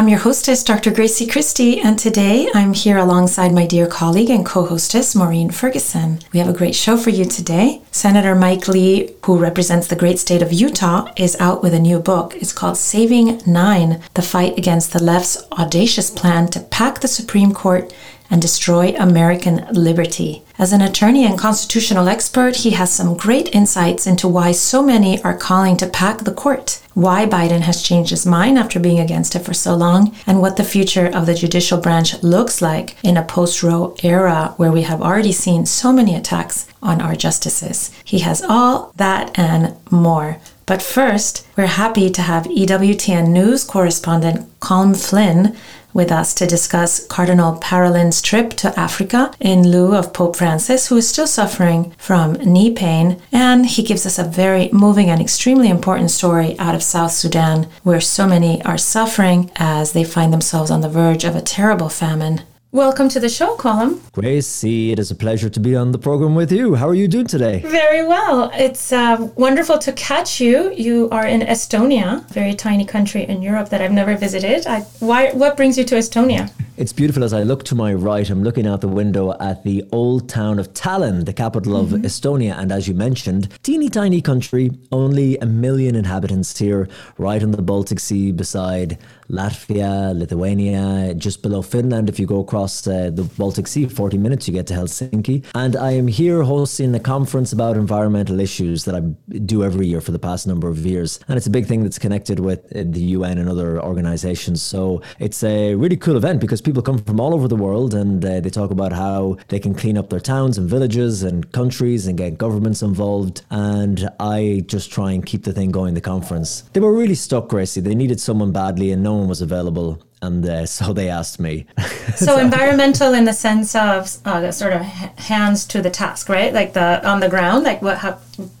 I'm your hostess, Dr. Gracie Christie, and today I'm here alongside my dear colleague and co hostess, Maureen Ferguson. We have a great show for you today. Senator Mike Lee, who represents the great state of Utah, is out with a new book. It's called Saving Nine The Fight Against the Left's Audacious Plan to Pack the Supreme Court and destroy American liberty. As an attorney and constitutional expert, he has some great insights into why so many are calling to pack the court, why Biden has changed his mind after being against it for so long, and what the future of the judicial branch looks like in a post Roe era where we have already seen so many attacks on our justices. He has all that and more. But first, we're happy to have EWTN News correspondent Colm Flynn with us to discuss Cardinal Parolin's trip to Africa in lieu of Pope Francis, who is still suffering from knee pain. And he gives us a very moving and extremely important story out of South Sudan, where so many are suffering as they find themselves on the verge of a terrible famine. Welcome to the show, Colm. Gracie, it is a pleasure to be on the program with you. How are you doing today? Very well. It's uh, wonderful to catch you. You are in Estonia, a very tiny country in Europe that I've never visited. I, why? What brings you to Estonia? It's beautiful as I look to my right. I'm looking out the window at the old town of Tallinn, the capital of mm-hmm. Estonia. And as you mentioned, teeny tiny country, only a million inhabitants here, right on the Baltic Sea beside Latvia, Lithuania, just below Finland. If you go across uh, the Baltic Sea, 40 minutes, you get to Helsinki. And I am here hosting a conference about environmental issues that I do every year for the past number of years. And it's a big thing that's connected with uh, the UN and other organizations. So it's a really cool event because people come from all over the world and uh, they talk about how they can clean up their towns and villages and countries and get governments involved. And I just try and keep the thing going, the conference. They were really stuck, Gracie. They needed someone badly and no one was available and uh, so they asked me. so environmental in the sense of uh, the sort of hands to the task, right? Like the on the ground, like what how,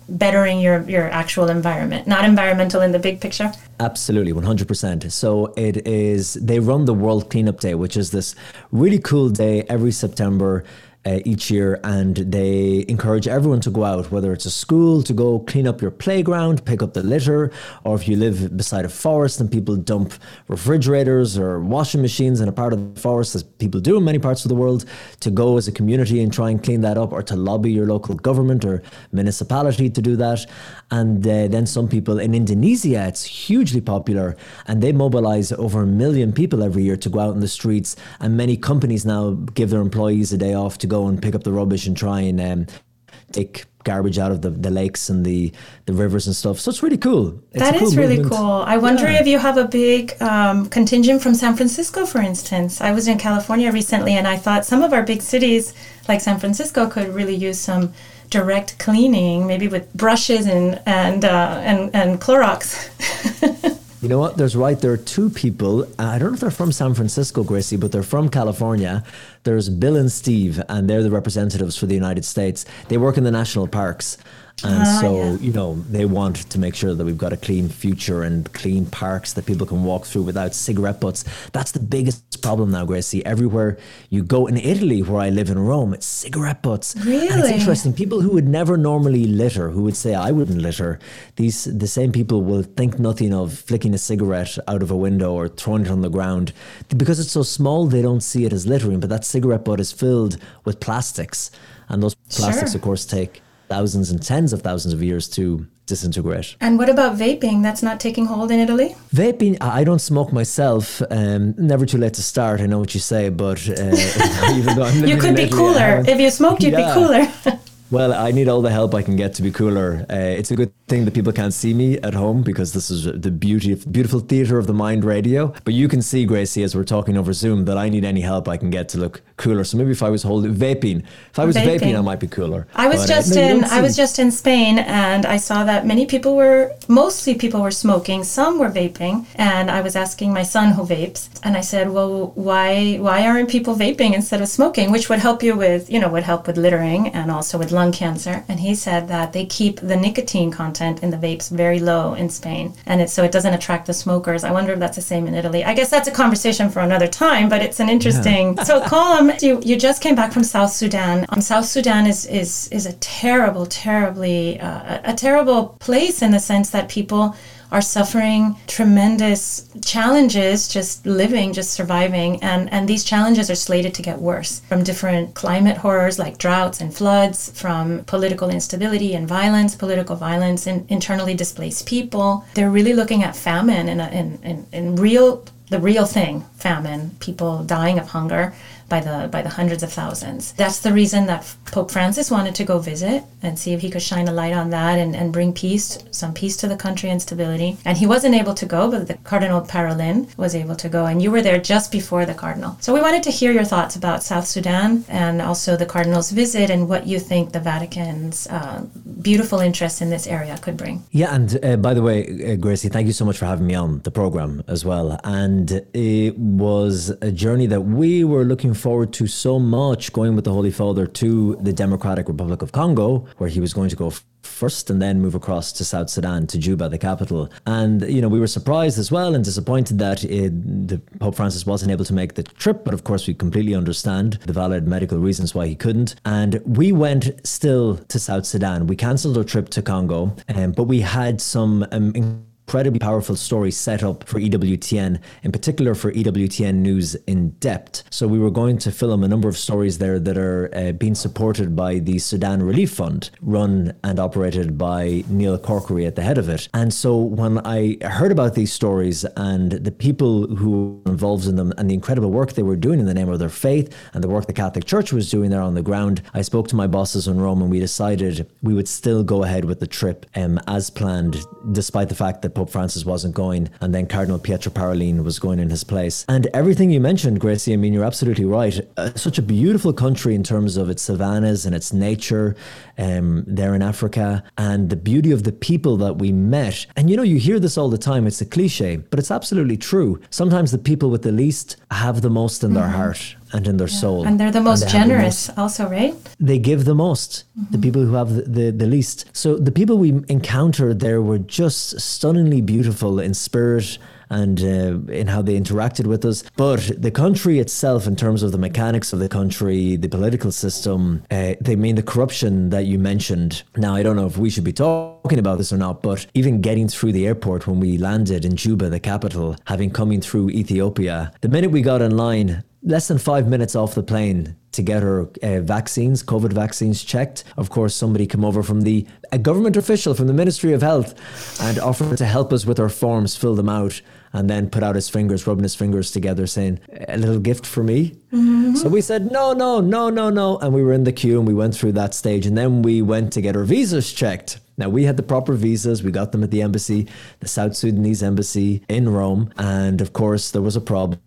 bettering your your actual environment, not environmental in the big picture. Absolutely, one hundred percent. So it is. They run the World Cleanup Day, which is this really cool day every September uh, each year, and they encourage everyone to go out, whether it's a school to go clean up your playground, pick up the litter, or if you live beside a forest and people dump refrigerators or washing machines in a part of the forest, as people do in many parts of the world, to go as a community and try and clean that up, or to lobby your local government or municipality to do that. And uh, then some people in Indonesia, it's hugely popular, and they mobilize over a million people every year to go out in the streets. And many companies now give their employees a day off to go and pick up the rubbish and try and um, take garbage out of the, the lakes and the, the rivers and stuff. So it's really cool. It's that cool is really movement. cool. I wonder yeah. if you have a big um, contingent from San Francisco, for instance. I was in California recently and I thought some of our big cities, like San Francisco, could really use some direct cleaning, maybe with brushes and and uh, and, and Clorox. You know what? There's right. There are two people. I don't know if they're from San Francisco, Gracie, but they're from California. There's Bill and Steve, and they're the representatives for the United States. They work in the national parks. And ah, so, yeah. you know, they want to make sure that we've got a clean future and clean parks that people can walk through without cigarette butts. That's the biggest problem now, Gracie. Everywhere you go in Italy, where I live in Rome, it's cigarette butts. Really? And it's interesting. People who would never normally litter, who would say, I wouldn't litter, these the same people will think nothing of flicking a cigarette out of a window or throwing it on the ground. Because it's so small, they don't see it as littering, but that cigarette butt is filled with plastics. And those plastics, sure. of course, take thousands and tens of thousands of years to disintegrate. And what about vaping? That's not taking hold in Italy? Vaping, I don't smoke myself. Um, never too late to start. I know what you say, but uh, even though I'm You could be Italy, cooler. If you smoked, you'd yeah. be cooler. Well, I need all the help I can get to be cooler. Uh, it's a good thing that people can't see me at home because this is the beauty of, beautiful theater of the mind radio. But you can see, Gracie, as we're talking over Zoom, that I need any help I can get to look cooler. So maybe if I was holding vaping, if I was vaping, vaping I might be cooler. I was but, uh, just in I was just in Spain and I saw that many people were mostly people were smoking, some were vaping, and I was asking my son who vapes, and I said, "Well, why why aren't people vaping instead of smoking, which would help you with, you know, would help with littering and also with lung cancer?" And he said that they keep the nicotine content in the vapes very low in Spain, and it so it doesn't attract the smokers. I wonder if that's the same in Italy. I guess that's a conversation for another time, but it's an interesting. Yeah. so, Colm, you you just came back from South Sudan. Um, South Sudan is is is a terrible, terribly uh, a terrible place in the sense that people are suffering tremendous challenges just living, just surviving. And, and these challenges are slated to get worse from different climate horrors like droughts and floods, from political instability and violence, political violence, and internally displaced people. They're really looking at famine and in, in, in real the real thing famine people dying of hunger by the by the hundreds of thousands. That's the reason that Pope Francis wanted to go visit and see if he could shine a light on that and, and bring peace, some peace to the country and stability. And he wasn't able to go, but the Cardinal Parolin was able to go, and you were there just before the Cardinal. So we wanted to hear your thoughts about South Sudan and also the Cardinal's visit and what you think the Vatican's uh, beautiful interest in this area could bring. Yeah, and uh, by the way, uh, Gracie, thank you so much for having me on the program as well. And it was a journey that we were looking forward to so much going with the Holy Father to the Democratic Republic of Congo, where he was going to go first and then move across to South Sudan, to Juba, the capital. And, you know, we were surprised as well and disappointed that it, the Pope Francis wasn't able to make the trip. But of course, we completely understand the valid medical reasons why he couldn't. And we went still to South Sudan. We cancelled our trip to Congo, um, but we had some. Um, incredibly powerful story set up for EWTN, in particular for EWTN News in depth. So we were going to film a number of stories there that are uh, being supported by the Sudan Relief Fund, run and operated by Neil Corkery at the head of it. And so when I heard about these stories and the people who were involved in them and the incredible work they were doing in the name of their faith and the work the Catholic Church was doing there on the ground, I spoke to my bosses in Rome and we decided we would still go ahead with the trip um, as planned, despite the fact that Pope Francis wasn't going, and then Cardinal Pietro Parolin was going in his place. And everything you mentioned, Gracie, I mean, you're absolutely right. Uh, such a beautiful country in terms of its savannas and its nature um, there in Africa, and the beauty of the people that we met. And you know, you hear this all the time, it's a cliche, but it's absolutely true. Sometimes the people with the least have the most in mm-hmm. their heart and in their yeah. soul. And they're the most generous, the most. also, right? They give the most, mm-hmm. the people who have the, the, the, least. So the people we encountered there were just stunningly beautiful in spirit and uh, in how they interacted with us. But the country itself, in terms of the mechanics of the country, the political system, uh, they mean the corruption that you mentioned. Now, I don't know if we should be talking about this or not, but even getting through the airport when we landed in Juba, the capital, having coming through Ethiopia, the minute we got in line, less than five minutes off the plane to get her uh, vaccines, COVID vaccines checked. Of course, somebody came over from the a government official from the Ministry of Health and offered to help us with our forms, fill them out, and then put out his fingers, rubbing his fingers together, saying, "A little gift for me." Mm-hmm. So we said, "No, no, no, no, no," and we were in the queue and we went through that stage, and then we went to get our visas checked. Now, we had the proper visas. We got them at the embassy, the South Sudanese embassy in Rome. And of course, there was a problem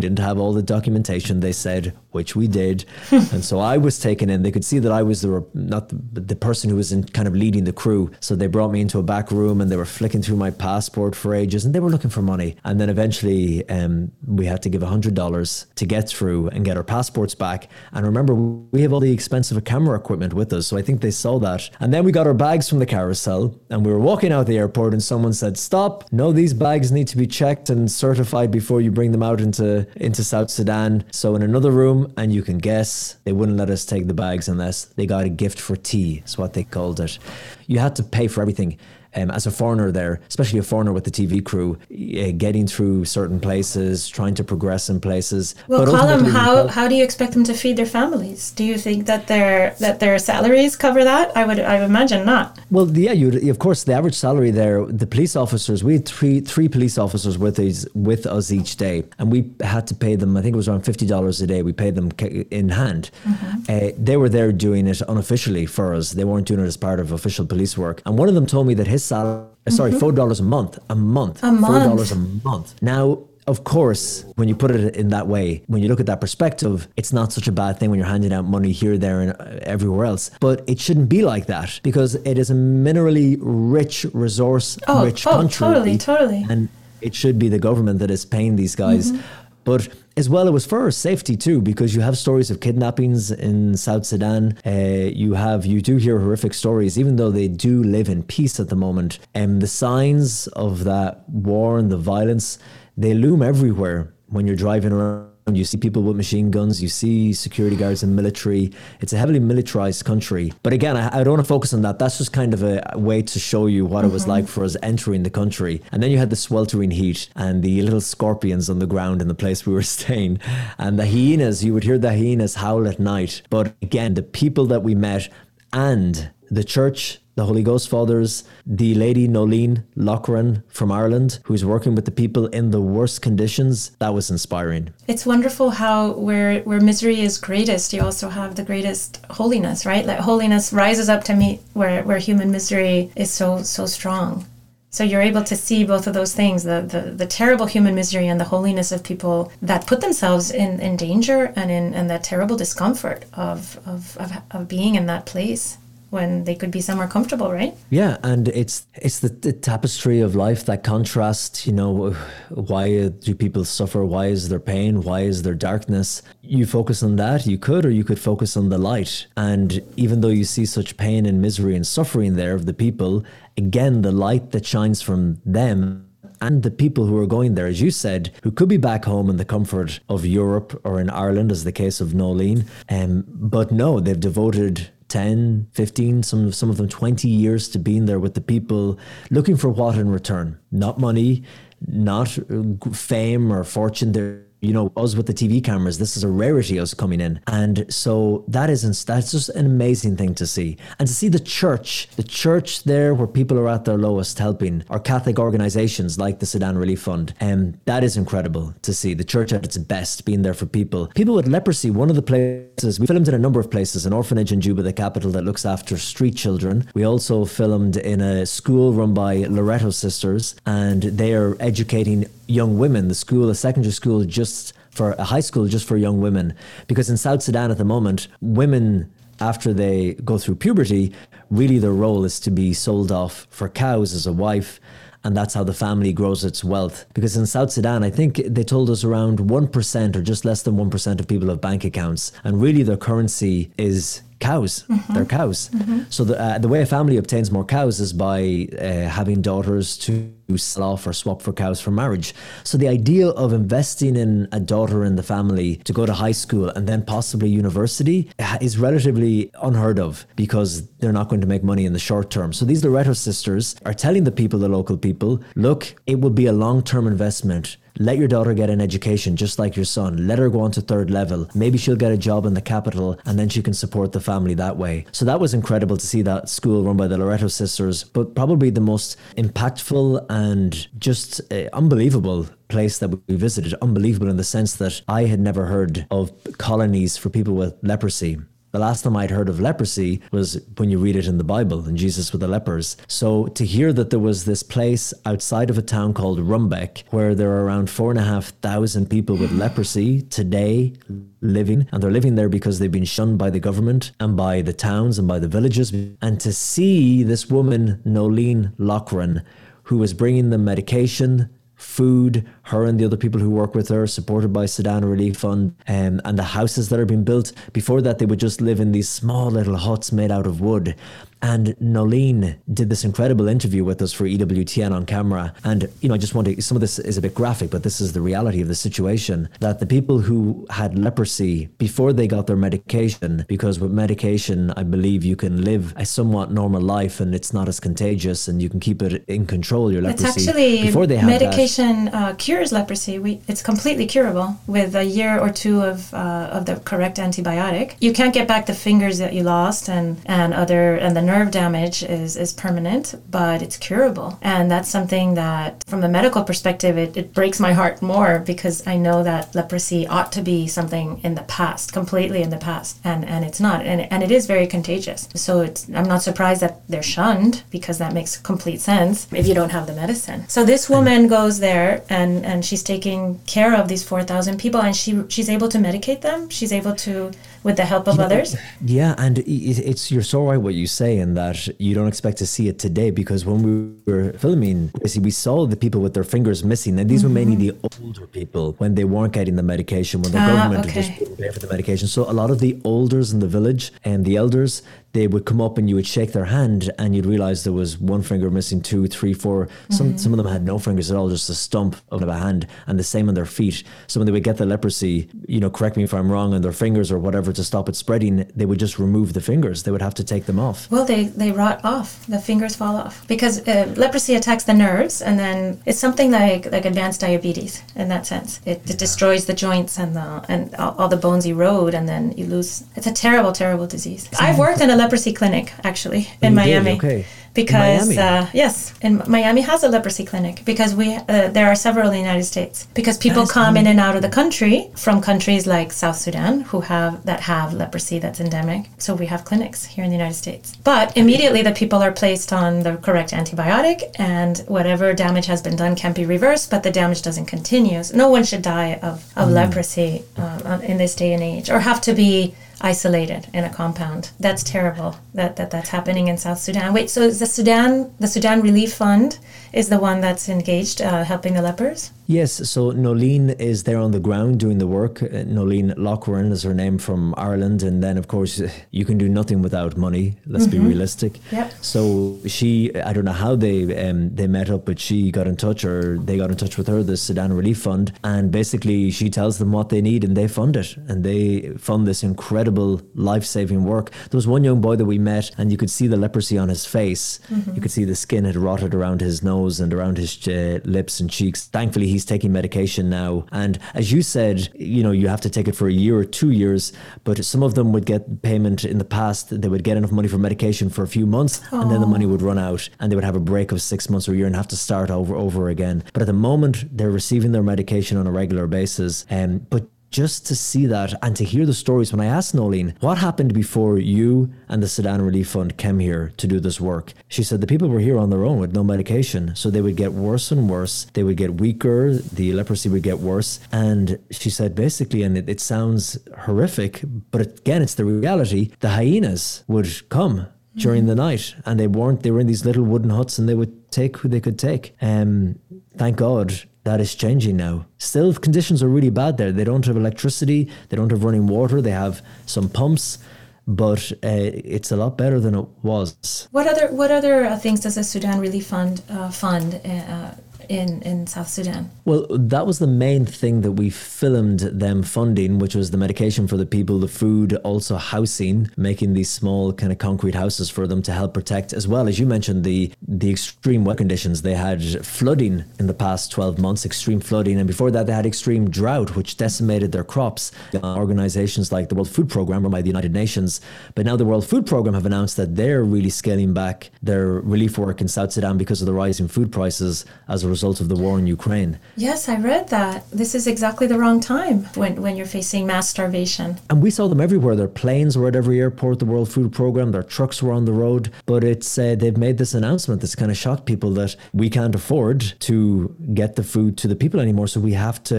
didn't have all the documentation they said which we did. And so i was taken in. They could see that i was the not the, the person who was in kind of leading the crew. So they brought me into a back room and they were flicking through my passport for ages and they were looking for money. And then eventually um, we had to give $100 to get through and get our passports back. And remember we have all the expensive camera equipment with us so i think they saw that. And then we got our bags from the carousel and we were walking out the airport and someone said stop. No these bags need to be checked and certified before you bring them out into into into South Sudan. So in another room, and you can guess they wouldn't let us take the bags unless they got a gift for tea. Is what they called it. You had to pay for everything. Um, as a foreigner there, especially a foreigner with the TV crew, uh, getting through certain places, trying to progress in places. Well, Colm, how how do you expect them to feed their families? Do you think that their that their salaries cover that? I would I would imagine not. Well, yeah, you of course the average salary there. The police officers, we had three three police officers with us with us each day, and we had to pay them. I think it was around fifty dollars a day. We paid them in hand. Mm-hmm. Uh, they were there doing it unofficially for us. They weren't doing it as part of official police work. And one of them told me that his sorry, mm-hmm. four dollars a month, a month, a month, four dollars a month. Now of course, when you put it in that way, when you look at that perspective, it's not such a bad thing when you're handing out money here, there, and uh, everywhere else. But it shouldn't be like that because it is a minerally rich, resource rich oh, oh, country. Totally, totally. And it should be the government that is paying these guys. Mm-hmm. But as well, it was for safety too, because you have stories of kidnappings in South Sudan. Uh, you have, you do hear horrific stories, even though they do live in peace at the moment. And the signs of that war and the violence, they loom everywhere when you're driving around you see people with machine guns, you see security guards and military. It's a heavily militarized country. But again, I, I don't want to focus on that. That's just kind of a way to show you what mm-hmm. it was mm-hmm. like for us entering the country. And then you had the sweltering heat and the little scorpions on the ground in the place we were staying. And the hyenas, you would hear the hyenas howl at night. But again, the people that we met and the church the Holy Ghost Fathers, the lady Nolene Lochran from Ireland, who's working with the people in the worst conditions. That was inspiring. It's wonderful how where where misery is greatest, you also have the greatest holiness, right? Like holiness rises up to meet where where human misery is so so strong. So you're able to see both of those things, the, the, the terrible human misery and the holiness of people that put themselves in, in danger and in and that terrible discomfort of, of, of, of being in that place when they could be somewhere comfortable, right? Yeah, and it's it's the, the, tapestry of life that contrast. You know, why do people suffer? Why is there pain? Why is there darkness? You focus on that. You could, or you could focus on the light. And even though you see such pain and misery and suffering there of the people, again, the light that shines from them and the people who are going there, as you said, who could be back home in the comfort of Europe or in Ireland, as the case of Nolene. Um, but no, they've devoted 10, 15, some, some of them 20 years to being there with the people, looking for what in return? Not money, not uh, fame or fortune. They're you know, us with the TV cameras, this is a rarity us coming in. And so that isn't, that's just an amazing thing to see. And to see the church, the church there where people are at their lowest helping, or Catholic organizations like the Sudan Relief Fund, um, that is incredible to see. The church at its best being there for people. People with leprosy, one of the places, we filmed in a number of places, an orphanage in Juba, the capital that looks after street children. We also filmed in a school run by Loreto Sisters, and they are educating young women. The school, a secondary school, just for a high school just for young women, because in South Sudan at the moment, women after they go through puberty, really their role is to be sold off for cows as a wife. And that's how the family grows its wealth. Because in South Sudan, I think they told us around 1% or just less than 1% of people have bank accounts. And really, their currency is cows. Mm-hmm. They're cows. Mm-hmm. So the, uh, the way a family obtains more cows is by uh, having daughters to sell off or swap for cows for marriage. So the idea of investing in a daughter in the family to go to high school and then possibly university is relatively unheard of because they're not going to make money in the short term. So these Loreto sisters are telling the people, the local people, look, it will be a long term investment let your daughter get an education just like your son. Let her go on to third level. Maybe she'll get a job in the capital and then she can support the family that way. So that was incredible to see that school run by the Loreto sisters, but probably the most impactful and just uh, unbelievable place that we visited. Unbelievable in the sense that I had never heard of colonies for people with leprosy. The last time I'd heard of leprosy was when you read it in the Bible and Jesus with the lepers. So to hear that there was this place outside of a town called Rumbek where there are around four and a half thousand people with leprosy today living, and they're living there because they've been shunned by the government and by the towns and by the villages. And to see this woman, Nolene Lochran, who was bringing them medication, food, her and the other people who work with her, supported by Sudan Relief Fund, um, and the houses that are being built. Before that, they would just live in these small little huts made out of wood. And Nolene did this incredible interview with us for EWTN on camera. And, you know, I just want to, some of this is a bit graphic, but this is the reality of the situation that the people who had leprosy before they got their medication, because with medication, I believe you can live a somewhat normal life and it's not as contagious and you can keep it in control, your leprosy. It's actually, before they have medication uh, cures leprosy. We, it's completely curable with a year or two of, uh, of the correct antibiotic. You can't get back the fingers that you lost and, and other, and the nerve damage is, is permanent, but it's curable. And that's something that, from a medical perspective, it, it breaks my heart more because I know that leprosy ought to be something in the past, completely in the past, and, and it's not. And, and it is very contagious. So it's, I'm not surprised that they're shunned because that makes complete sense if you don't have the medicine. So this woman goes there and, and she's taking care of these 4,000 people and she she's able to medicate them. She's able to with the help of yeah, others. Yeah, and it's you're so right what you say in that you don't expect to see it today because when we were filming, we saw the people with their fingers missing, and these mm-hmm. were mainly the older people when they weren't getting the medication when the ah, government okay. just pay for the medication. So a lot of the elders in the village and the elders they would come up and you would shake their hand and you'd realize there was one finger missing, two, three, four. Some mm-hmm. some of them had no fingers at all, just a stump of a hand, and the same on their feet. So when they would get the leprosy, you know, correct me if I'm wrong, on their fingers or whatever to stop it spreading, they would just remove the fingers. They would have to take them off. Well, they they rot off. The fingers fall off because uh, leprosy attacks the nerves, and then it's something like like advanced diabetes in that sense. It, it destroys the joints and the and all, all, the bones erode, and then you lose. It's a terrible, terrible disease. I've worked in a leprosy clinic actually in you Miami. Did? Okay because uh, yes, and Miami has a leprosy clinic because we uh, there are several in the United States because people come in and out of the country from countries like South Sudan who have that have leprosy that's endemic. So we have clinics here in the United States. But immediately the people are placed on the correct antibiotic, and whatever damage has been done can be reversed, but the damage doesn't continue. So no one should die of, of mm. leprosy uh, in this day and age or have to be isolated in a compound. That's terrible that, that that's happening in South Sudan. Wait, so is the Sudan the Sudan Relief Fund is the one that's engaged uh, helping the lepers? Yes, so Nolene is there on the ground doing the work. Uh, Nolene Lochran is her name from Ireland. And then, of course, you can do nothing without money. Let's mm-hmm. be realistic. Yep. So she, I don't know how they um, they met up, but she got in touch or they got in touch with her, the Sudan Relief Fund. And basically, she tells them what they need and they fund it. And they fund this incredible life saving work. There was one young boy that we met and you could see the leprosy on his face. Mm-hmm. You could see the skin had rotted around his nose and around his uh, lips and cheeks. Thankfully, he's taking medication now. And as you said, you know, you have to take it for a year or two years, but some of them would get payment in the past. They would get enough money for medication for a few months Aww. and then the money would run out and they would have a break of six months or a year and have to start over over again. But at the moment, they're receiving their medication on a regular basis. Um, but just to see that and to hear the stories. When I asked Nolene, what happened before you and the Sudan Relief Fund came here to do this work? She said the people were here on their own with no medication. So they would get worse and worse. They would get weaker. The leprosy would get worse. And she said basically, and it, it sounds horrific, but again, it's the reality, the hyenas would come during the night and they weren't, they were in these little wooden huts and they would take who they could take. Um, thank God that is changing now. Still, conditions are really bad there. They don't have electricity, they don't have running water, they have some pumps, but uh, it's a lot better than it was. What other what other uh, things does the Sudan Relief Fund uh, fund uh, in, in South Sudan? Well, that was the main thing that we filmed them funding, which was the medication for the people, the food, also housing, making these small kind of concrete houses for them to help protect, as well as you mentioned the the extreme weather conditions. They had flooding in the past 12 months, extreme flooding, and before that they had extreme drought, which decimated their crops. Organizations like the World Food Programme, run by the United Nations, but now the World Food Programme have announced that they're really scaling back their relief work in South Sudan because of the rising food prices as a result of the war in Ukraine. Yes, I read that. This is exactly the wrong time when, when you're facing mass starvation. And we saw them everywhere. Their planes were at every airport, the World Food Programme, their trucks were on the road. But it's uh, they've made this announcement that's kind of shocked people that we can't afford to get the food to the people anymore. So we have to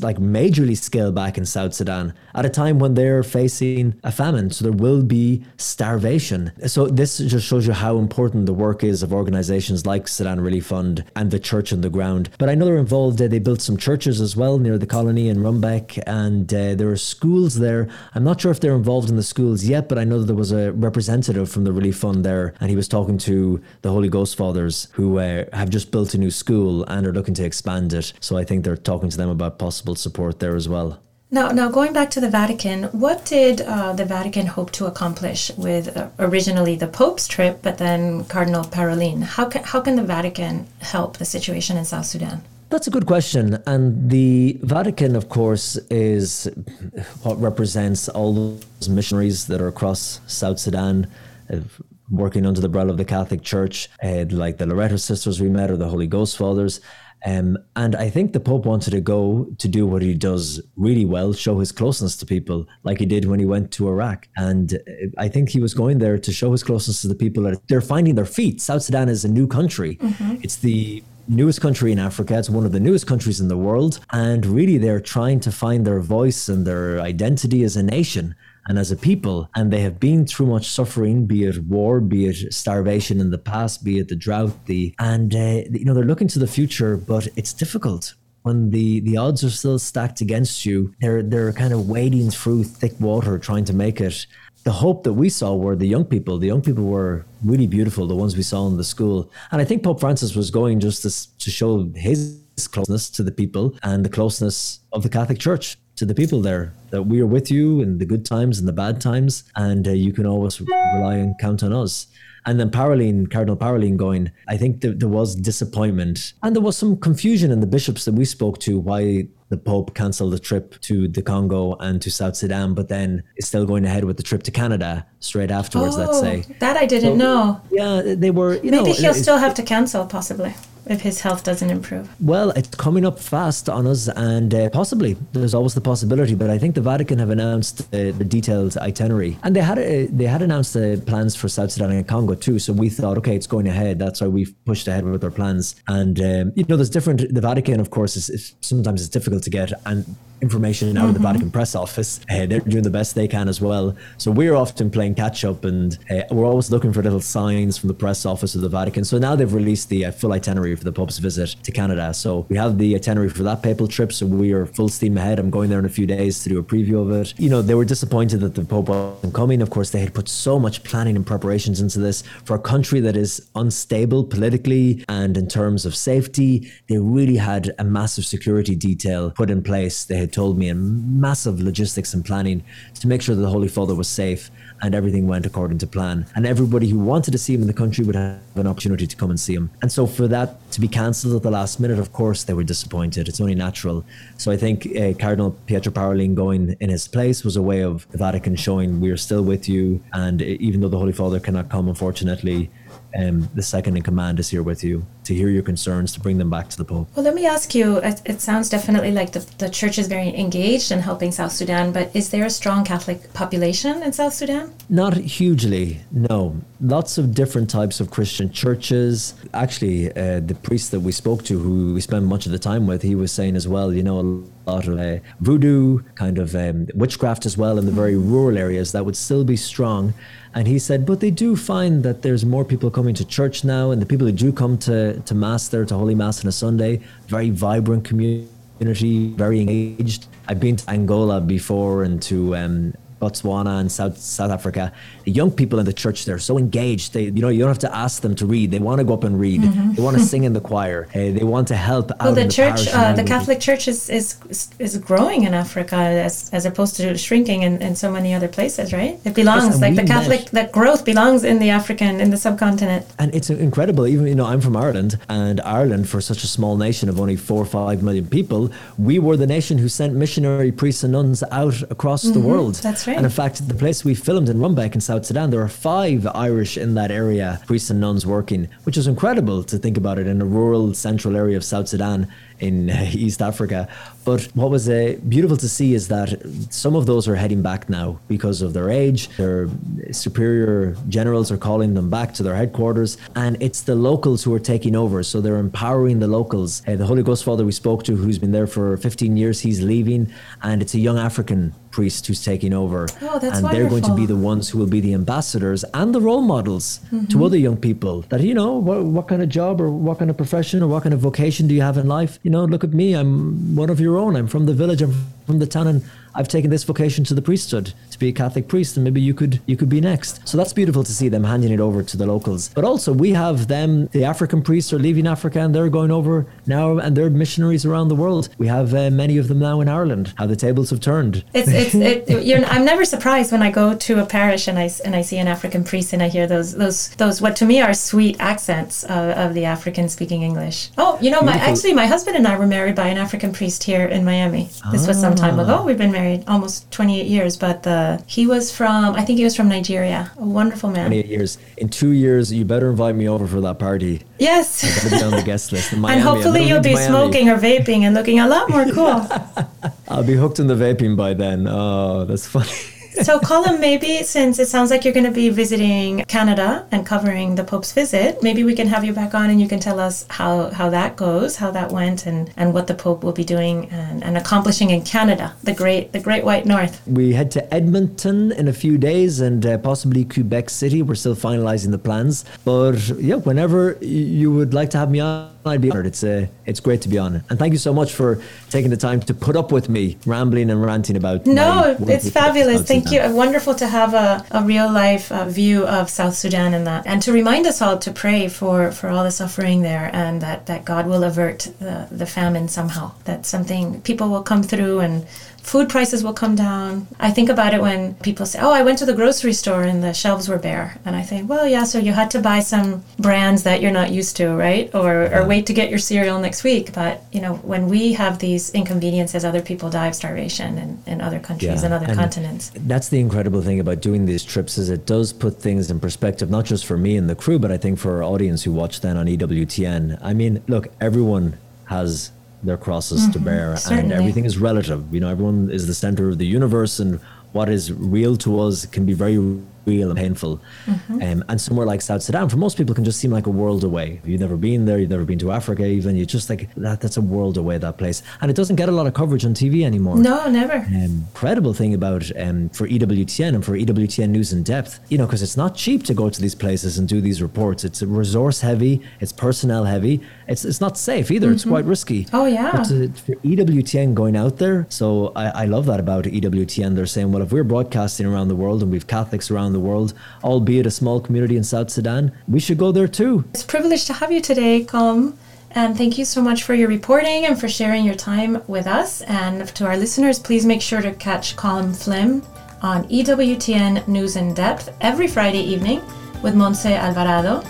like majorly scale back in South Sudan at a time when they're facing a famine. So there will be starvation. So this just shows you how important the work is of organizations like Sudan Relief Fund and the church church on the ground. But I know they're involved. Uh, they built some churches as well near the colony in Rumbek, and uh, there are schools there. I'm not sure if they're involved in the schools yet, but I know that there was a representative from the Relief Fund there, and he was talking to the Holy Ghost Fathers who uh, have just built a new school and are looking to expand it. So I think they're talking to them about possible support there as well. Now, now going back to the Vatican, what did uh, the Vatican hope to accomplish with uh, originally the Pope's trip, but then Cardinal Parolin? How can, how can the Vatican help the situation in South Sudan? That's a good question. And the Vatican, of course, is what represents all those missionaries that are across South Sudan. Uh, working under the umbrella of the Catholic Church, uh, like the Loreto sisters we met or the Holy Ghost Fathers. Um, and I think the Pope wanted to go to do what he does really well, show his closeness to people, like he did when he went to Iraq. And uh, I think he was going there to show his closeness to the people that they're finding their feet. South Sudan is a new country. Mm-hmm. It's the newest country in Africa. It's one of the newest countries in the world. And really, they're trying to find their voice and their identity as a nation and as a people. And they have been through much suffering, be it war, be it starvation in the past, be it the drought, the and uh, you know they're looking to the future, but it's difficult when the the odds are still stacked against you. They're they're kind of wading through thick water trying to make it. The hope that we saw were the young people. The young people were really beautiful, the ones we saw in the school. And I think Pope Francis was going just to, to show his closeness to the people and the closeness of the Catholic Church to the people there that we are with you in the good times and the bad times, and uh, you can always rely and count on us. And then Parolin, Cardinal Parolin going, I think that there was disappointment and there was some confusion in the bishops that we spoke to why the Pope cancelled the trip to the Congo and to South Sudan, but then is still going ahead with the trip to Canada straight afterwards, oh, let's say. That I didn't so, know. Yeah, they were, Maybe know, he'll still have to cancel, possibly if his health doesn't improve? Well, it's coming up fast on us, and uh, possibly there's always the possibility. But I think the Vatican have announced uh, the detailed itinerary, and they had uh, they had announced the plans for South Sudan and Congo too. So we thought, okay, it's going ahead. That's why we've pushed ahead with our plans. And um, you know, there's different. The Vatican, of course, is, is sometimes it's difficult to get and information out mm-hmm. of the mm-hmm. Vatican press office. Uh, they're doing the best they can as well. So we're often playing catch up, and uh, we're always looking for little signs from the press office of the Vatican. So now they've released the uh, full itinerary for the Pope's visit to Canada. So we have the itinerary for that papal trip. So we are full steam ahead. I'm going there in a few days to do a preview of it. You know, they were disappointed that the Pope wasn't coming. Of course, they had put so much planning and preparations into this for a country that is unstable politically and in terms of safety. They really had a massive security detail put in place. They had told me, and massive logistics and planning to make sure that the Holy Father was safe and everything went according to plan. And everybody who wanted to see him in the country would have an opportunity to come and see him. And so for that to be cancelled at the last minute, of course, they were disappointed. It's only natural. So I think uh, Cardinal Pietro Parolin going in his place was a way of the Vatican showing we are still with you. And even though the Holy Father cannot come, unfortunately, um, the second in command is here with you to hear your concerns, to bring them back to the Pope. Well, let me ask you it, it, sounds definitely like the, the church is very engaged in helping South Sudan, but is there a strong Catholic population in South Sudan? Not hugely, no. Lots of different types of Christian churches. Actually, uh, the priest that we spoke to, who we spent much of the time with, he was saying as well, you know, a lot of uh, voodoo, kind of um, witchcraft as well in the very rural areas that would still be strong. And he said, but they do find that there's more people coming to church now, and the people who do come to, to Mass there, to Holy Mass on a Sunday, very vibrant community, very engaged. I've been to Angola before and to um, Botswana and South South Africa, the young people in the church they're so engaged. They you know you don't have to ask them to read. They want to go up and read. Mm-hmm. They want to sing in the choir. Uh, they want to help well, the, the church, uh, the Catholic Church is, is is growing in Africa as, as opposed to shrinking in, in so many other places, right? It belongs like the Catholic that growth belongs in the African in the subcontinent. And it's incredible. Even you know I'm from Ireland, and Ireland for such a small nation of only four or five million people, we were the nation who sent missionary priests and nuns out across mm-hmm. the world. That's right. And in fact, the place we filmed in Rumbek in South Sudan, there are five Irish in that area, priests and nuns working, which is incredible to think about it in a rural central area of South Sudan in East Africa. But what was uh, beautiful to see is that some of those are heading back now because of their age. Their superior generals are calling them back to their headquarters, and it's the locals who are taking over. So they're empowering the locals. Uh, the Holy Ghost Father we spoke to, who's been there for 15 years, he's leaving, and it's a young African priest who's taking over. Oh, that's and wonderful. they're going to be the ones who will be the ambassadors and the role models mm-hmm. to other young people that, you know, what, what kind of job or what kind of profession or what kind of vocation do you have in life? You know, look at me. I'm one of your own. I'm from the village. I'm from the town. And I've taken this vocation to the priesthood to be a Catholic priest, and maybe you could you could be next. So that's beautiful to see them handing it over to the locals. But also we have them, the African priests are leaving Africa and they're going over now, and they're missionaries around the world. We have uh, many of them now in Ireland. How the tables have turned. It's it's it, I'm never surprised when I go to a parish and I and I see an African priest and I hear those those those what to me are sweet accents of, of the African speaking English. Oh, you know, my actually my husband and I were married by an African priest here in Miami. This ah. was some time ago. We've been married married almost 28 years, but the he was from I think he was from Nigeria. A wonderful man. 28 years. In two years, you better invite me over for that party. Yes. I gotta be on the guest list. Miami, and hopefully you'll be Miami. smoking or vaping and looking a lot more cool. I'll be hooked on the vaping by then. Oh, that's funny so, Colin, maybe since it sounds like you're going to be visiting Canada and covering the Pope's visit, maybe we can have you back on and you can tell us how, how that goes, how that went, and, and what the Pope will be doing and, and accomplishing in Canada, the great the Great White North. We head to Edmonton in a few days and uh, possibly Quebec City. We're still finalizing the plans, but yeah, whenever you would like to have me on. I'd be honored. It's uh, it's great to be on, and thank you so much for taking the time to put up with me rambling and ranting about. No, it's fabulous. Thank you. Wonderful to have a, a real life uh, view of South Sudan and that, and to remind us all to pray for for all the suffering there, and that that God will avert the the famine somehow. That something people will come through and food prices will come down. I think about it when people say, "Oh, I went to the grocery store and the shelves were bare," and I think, "Well, yeah, so you had to buy some brands that you're not used to, right? Or or wait to get your cereal next week." But you know, when we have these inconveniences, other people die of starvation in, in other countries yeah. and other and continents. That's the incredible thing about doing these trips is it does put things in perspective, not just for me and the crew, but I think for our audience who watch then on EWTN. I mean, look, everyone has their crosses mm-hmm, to bear certainly. and everything is relative you know everyone is the center of the universe and what is real to us can be very real and painful. Mm-hmm. Um, and somewhere like South Sudan, for most people, can just seem like a world away. You've never been there, you've never been to Africa, even. You're just like that. That's a world away. That place, and it doesn't get a lot of coverage on TV anymore. No, never. Um, incredible thing about um, for EWTN and for EWTN News in Depth, you know, because it's not cheap to go to these places and do these reports. It's resource heavy, it's personnel heavy. It's it's not safe either. Mm-hmm. It's quite risky. Oh yeah. But to, for EWTN going out there, so I, I love that about EWTN. They're saying, well, if we're broadcasting around the world and we've Catholics around the world, albeit a small community in South Sudan, we should go there too. It's a privilege to have you today, Colm. And thank you so much for your reporting and for sharing your time with us. And to our listeners, please make sure to catch Colm Flynn on EWTN News in Depth every Friday evening with Montse Alvarado.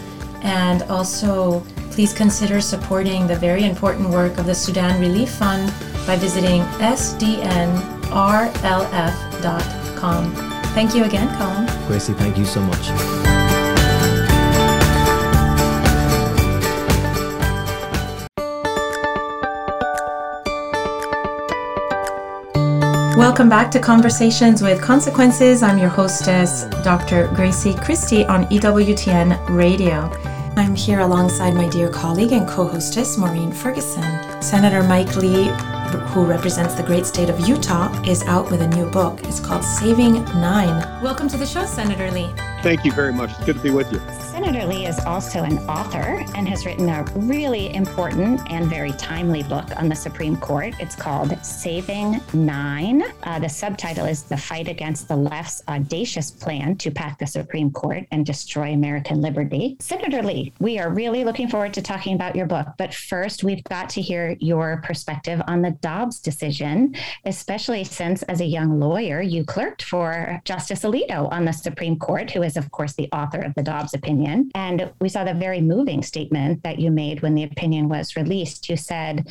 And also, please consider supporting the very important work of the Sudan Relief Fund by visiting sdnrlf.com. Thank you again, Colin. Gracie, thank you so much. Welcome back to Conversations with Consequences. I'm your hostess, Dr. Gracie Christie on EWTN Radio. I'm here alongside my dear colleague and co hostess, Maureen Ferguson. Senator Mike Lee who represents the great state of Utah, is out with a new book. It's called Saving Nine. Welcome to the show, Senator Lee. Thank you very much. It's good to be with you. Senator Lee is also an author and has written a really important and very timely book on the Supreme Court. It's called Saving Nine. Uh, the subtitle is The Fight Against the Left's Audacious Plan to Pack the Supreme Court and Destroy American Liberty. Senator Lee, we are really looking forward to talking about your book, but first, we've got to hear your perspective on the Dobbs decision, especially since, as a young lawyer, you clerked for Justice Alito on the Supreme Court, who is, of course, the author of the Dobbs opinion opinion. And we saw the very moving statement that you made when the opinion was released. You said,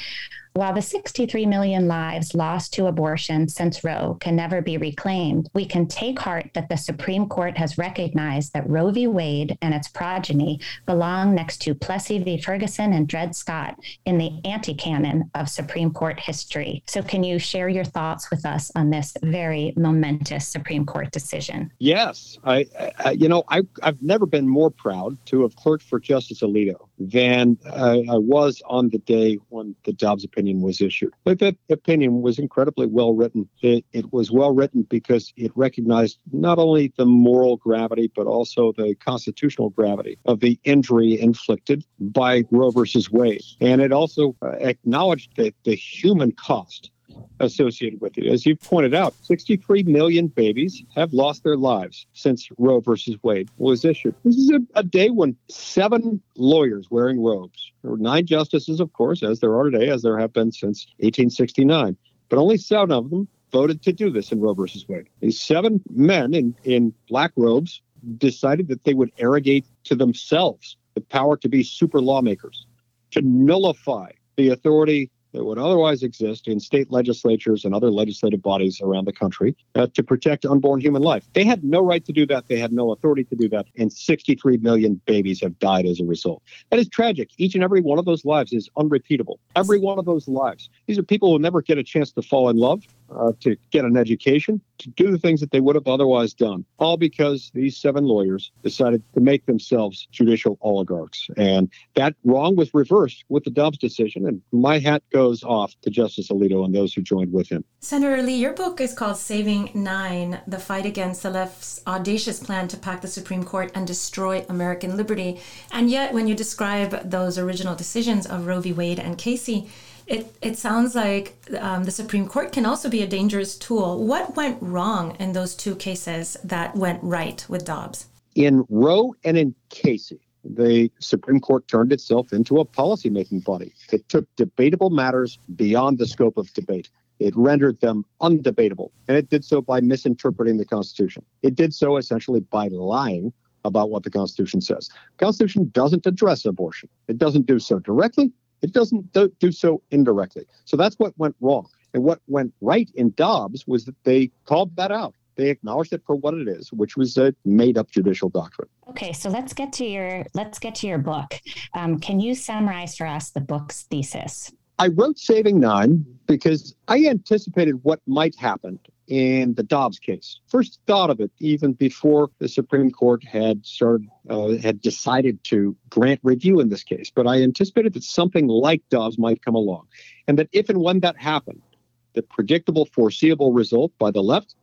while the 63 million lives lost to abortion since Roe can never be reclaimed, we can take heart that the Supreme Court has recognized that Roe v. Wade and its progeny belong next to Plessy v. Ferguson and Dred Scott in the anti canon of Supreme Court history. So, can you share your thoughts with us on this very momentous Supreme Court decision? Yes. I, I you know, I, I've never been more proud to have clerked for Justice Alito than I, I was on the day when the Dobbs opinion was issued. But that opinion was incredibly well written. It, it was well written because it recognized not only the moral gravity, but also the constitutional gravity of the injury inflicted by Roe versus Wade. And it also uh, acknowledged that the human cost associated with it. As you pointed out, 63 million babies have lost their lives since Roe versus Wade was issued. This is a, a, day when seven lawyers wearing robes, there were nine justices, of course, as there are today, as there have been since 1869, but only seven of them voted to do this in Roe versus Wade. These seven men in, in black robes decided that they would arrogate to themselves the power to be super lawmakers, to nullify the authority that would otherwise exist in state legislatures and other legislative bodies around the country uh, to protect unborn human life. They had no right to do that. They had no authority to do that. And 63 million babies have died as a result. That is tragic. Each and every one of those lives is unrepeatable. Every one of those lives. These are people who will never get a chance to fall in love, uh, to get an education, to do the things that they would have otherwise done, all because these seven lawyers decided to make themselves judicial oligarchs. And that wrong was reversed with the Dobbs decision. And my hat goes off to Justice Alito and those who joined with him. Senator Lee, your book is called Saving Nine The Fight Against the Left's Audacious Plan to Pack the Supreme Court and Destroy American Liberty. And yet, when you describe those original decisions of Roe v. Wade and Casey, it, it sounds like um, the Supreme Court can also be a dangerous tool. What went wrong in those two cases that went right with Dobbs? In Roe and in Casey, the Supreme Court turned itself into a policymaking body. It took debatable matters beyond the scope of debate. It rendered them undebatable, and it did so by misinterpreting the Constitution. It did so essentially by lying about what the Constitution says. The Constitution doesn't address abortion. It doesn't do so directly, it doesn't do so indirectly. So that's what went wrong. And what went right in Dobbs was that they called that out. They acknowledged it for what it is, which was a made-up judicial doctrine. Okay, so let's get to your let's get to your book. Um, can you summarize for us the book's thesis? I wrote Saving Nine because I anticipated what might happen in the Dobbs case. First thought of it even before the Supreme Court had started uh, had decided to grant review in this case. But I anticipated that something like Dobbs might come along, and that if and when that happened, the predictable, foreseeable result by the left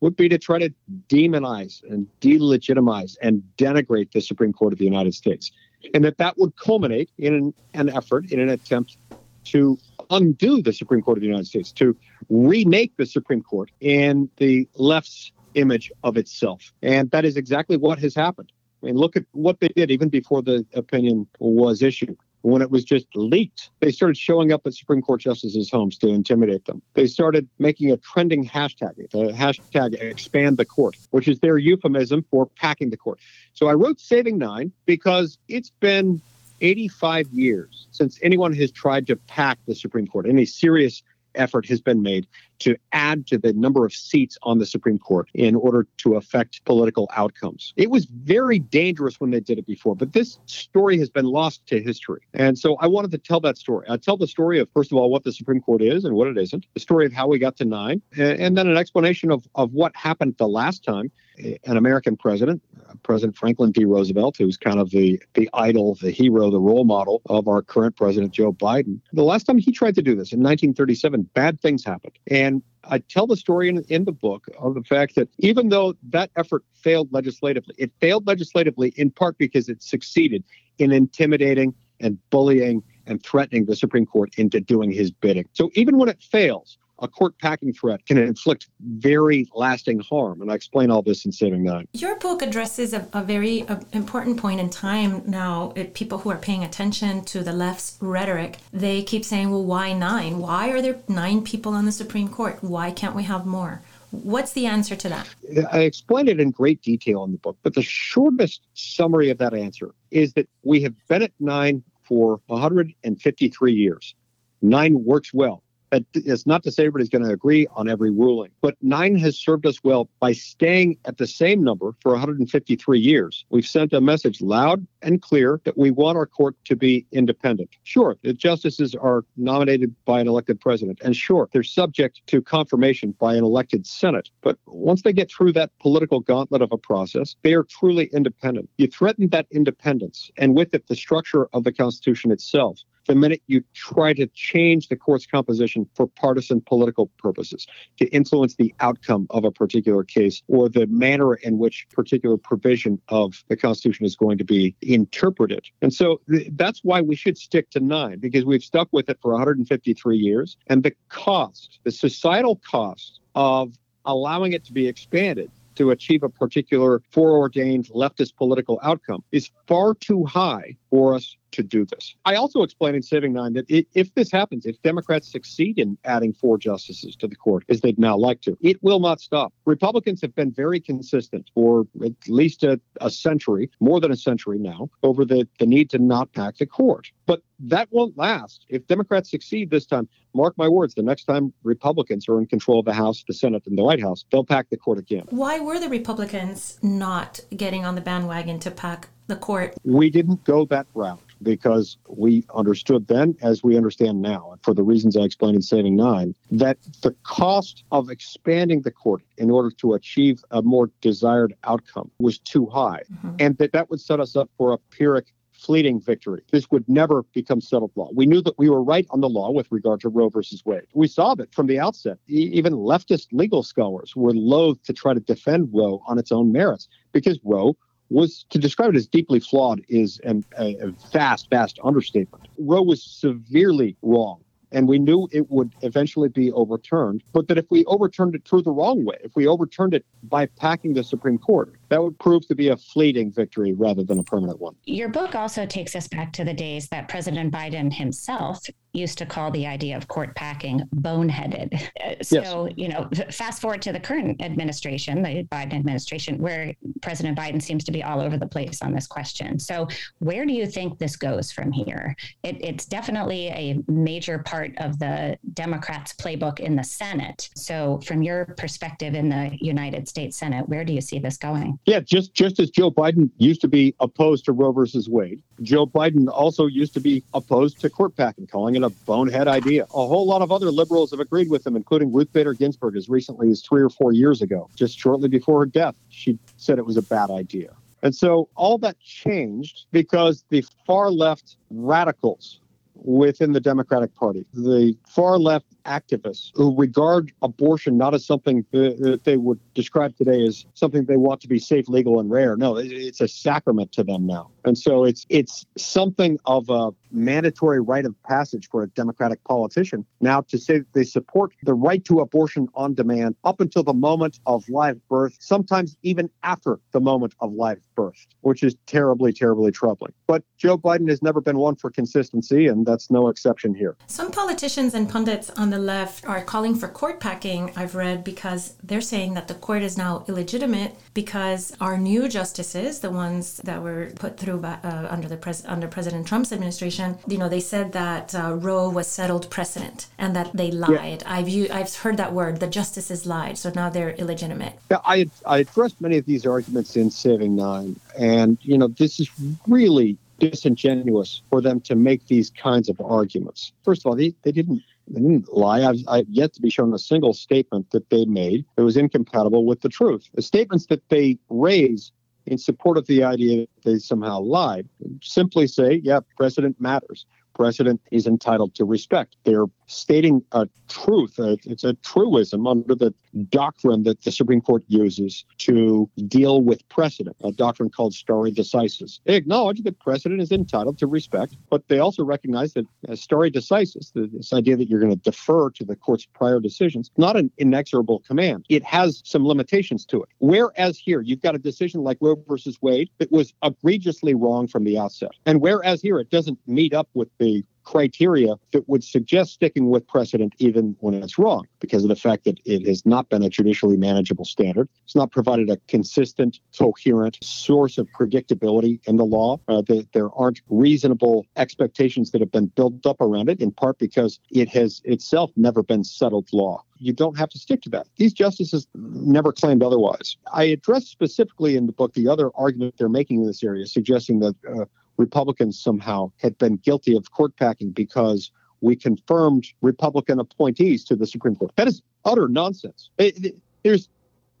would be to try to demonize and delegitimize and denigrate the Supreme Court of the United States, and that that would culminate in an, an effort, in an attempt to undo the Supreme Court of the United States, to remake the Supreme Court in the left's image of itself. And that is exactly what has happened. I mean, look at what they did even before the opinion was issued. When it was just leaked, they started showing up at Supreme Court justices' homes to intimidate them. They started making a trending hashtag, the hashtag expand the court, which is their euphemism for packing the court. So I wrote Saving Nine because it's been 85 years since anyone has tried to pack the Supreme Court. Any serious effort has been made to add to the number of seats on the Supreme Court in order to affect political outcomes. It was very dangerous when they did it before, but this story has been lost to history. And so I wanted to tell that story. I tell the story of, first of all, what the Supreme Court is and what it isn't, the story of how we got to nine, and, then an explanation of, of what happened the last time an American president, uh, President Franklin D. Roosevelt, who's kind of the, the idol, the hero, the role model of our current president, Joe Biden. The last time he tried to do this in 1937, bad things happened. And I tell the story in, in the book of the fact that even though that effort failed legislatively, it failed legislatively in part because it succeeded in intimidating and bullying and threatening the Supreme Court into doing his bidding. So even when it fails, a court packing threat can inflict very lasting harm. And I explain all this in Saving Nine. Your book addresses a, a very a, important point in time now. It, people who are paying attention to the left's rhetoric, they keep saying, well, why nine? Why are there nine people on the Supreme Court? Why can't we have more? What's the answer to that? I explain it in great detail in the book, but the shortest summary of that answer is that we have been at nine for 153 years. Nine works well. It's not to say everybody's going to agree on every ruling, but nine has served us well by staying at the same number for 153 years. We've sent a message loud and clear that we want our court to be independent. Sure, the justices are nominated by an elected president, and sure, they're subject to confirmation by an elected Senate. But once they get through that political gauntlet of a process, they are truly independent. You threaten that independence, and with it, the structure of the Constitution itself the minute you try to change the court's composition for partisan political purposes, to influence the outcome of a particular case or the manner in which particular provision of the Constitution is going to be interpreted. And so th- that's why we should stick to nine, because we've stuck with it for 153 years. And the cost, the societal cost of allowing it to be expanded to achieve a particular foreordained leftist political outcome is far too high for us to do this. I also explained in Saving Nine that if this happens, if Democrats succeed in adding four justices to the court, as they'd now like to, it will not stop. Republicans have been very consistent for at least a, a century, more than a century now, over the, the need to not pack the court. But that won't last. If Democrats succeed this time, mark my words, the next time Republicans are in control of the House, the Senate, and the White House, they'll pack the court again. Why were the Republicans not getting on the bandwagon to pack the court? We didn't go that route because we understood then, as we understand now, for the reasons I explained in Saving Nine, that the cost of expanding the court in order to achieve a more desired outcome was too high, mm-hmm. and that that would set us up for a Pyrrhic fleeting victory. This would never become settled law. We knew that we were right on the law with regard to Roe versus Wade. We saw that from the outset. Even leftist legal scholars were loath to try to defend Roe on its own merits because Roe was to describe it as deeply flawed is an, a, a vast, vast understatement. Roe was severely wrong and we knew it would eventually be overturned, but that if we overturned it through the wrong way, if we overturned it by packing the Supreme Court, that would prove to be a fleeting victory rather than a permanent one. Your book also takes us back to the days that President Biden himself used to call the idea of court packing boneheaded. So, yes. you know, fast forward to the current administration, the Biden administration, where President Biden seems to be all over the place on this question. So, where do you think this goes from here? It, it's definitely a major part of the Democrats' playbook in the Senate. So, from your perspective in the United States Senate, where do you see this going? Yeah, just just as Joe Biden used to be opposed to Roe versus Wade, Joe Biden also used to be opposed to court packing, calling it a bonehead idea. A whole lot of other liberals have agreed with him, including Ruth Bader Ginsburg, as recently as three or four years ago, just shortly before her death. She said it was a bad idea. And so all that changed because the far left radicals within the Democratic Party, the far left activists who regard abortion not as something that they would describe today as something they want to be safe, legal, and rare. No, it's a sacrament to them now. And so it's it's something of a mandatory rite of passage for a Democratic politician now to say that they support the right to abortion on demand up until the moment of live birth, sometimes even after the moment of live birth, which is terribly, terribly troubling. But Joe Biden has never been one for consistency, and that's no exception here. Some politicians and pundits on the left are calling for court packing, I've read, because they're saying that the court is now illegitimate because our new justices, the ones that were put through by, uh, under the pres- under President Trump's administration, you know, they said that uh, Roe was settled precedent and that they lied. Yeah. I've u- I've heard that word. The justices lied, so now they're illegitimate. Yeah, I I addressed many of these arguments in Saving Nine, and you know, this is really disingenuous for them to make these kinds of arguments. First of all, they, they didn't they didn't lie. I've, I've, yet to be shown a single statement that they made that was incompatible with the truth. The statements that they raise in support of the idea that they somehow lied simply say, yeah, precedent matters. Precedent is entitled to respect. They're stating a truth. It's a truism under the doctrine that the Supreme Court uses to deal with precedent, a doctrine called stare decisis. They acknowledge that precedent is entitled to respect, but they also recognize that uh, stare decisis, this idea that you're going to defer to the court's prior decisions, not an inexorable command. It has some limitations to it. Whereas here, you've got a decision like Roe versus Wade that was egregiously wrong from the outset. And whereas here, it doesn't meet up with the criteria that would suggest sticking with precedent even when it's wrong because of the fact that it has not been a traditionally manageable standard. It's not provided a consistent, coherent source of predictability in the law. Uh, that there aren't reasonable expectations that have been built up around it, in part because it has itself never been settled law you don't have to stick to that. These justices never claimed otherwise. I address specifically in the book the other argument they're making in this area, suggesting that uh, Republicans somehow had been guilty of court packing because we confirmed Republican appointees to the Supreme Court. That is utter nonsense. It, it, there's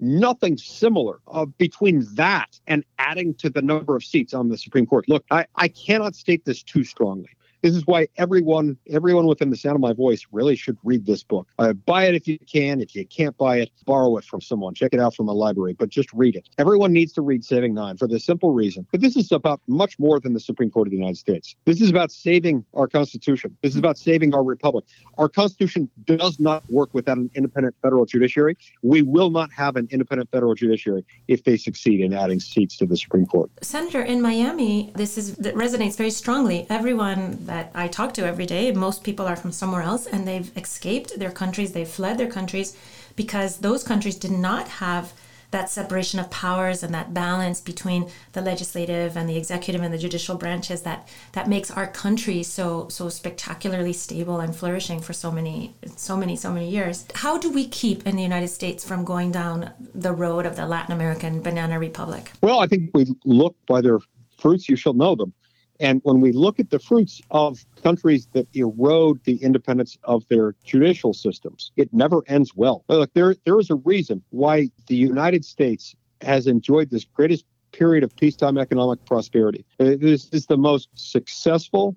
nothing similar uh, between that and adding to the number of seats on the Supreme Court. Look, I, I cannot state this too strongly. This is why everyone, everyone within the sound of my voice really should read this book. Uh, buy it if you can. If you can't buy it, borrow it from someone. Check it out from a library, but just read it. Everyone needs to read Saving Nine for the simple reason that this is about much more than the Supreme Court of the United States. This is about saving our Constitution. This is about saving our republic. Our Constitution does not work without an independent federal judiciary. We will not have an independent federal judiciary if they succeed in adding seats to the Supreme Court. Senator, in Miami, this is that resonates very strongly. Everyone that I talk to every day, most people are from somewhere else and they've escaped their countries, they've fled their countries because those countries did not have that separation of powers and that balance between the legislative and the executive and the judicial branches that that makes our country so so spectacularly stable and flourishing for so many so many so many years. How do we keep in the united states from going down the road of the latin american banana republic? Well i think we look by their fruits you shall know them and when we look at the fruits of countries that erode the independence of their judicial systems, it never ends well. Look, there, there is a reason why the United States has enjoyed this greatest period of peacetime economic prosperity. This is the most successful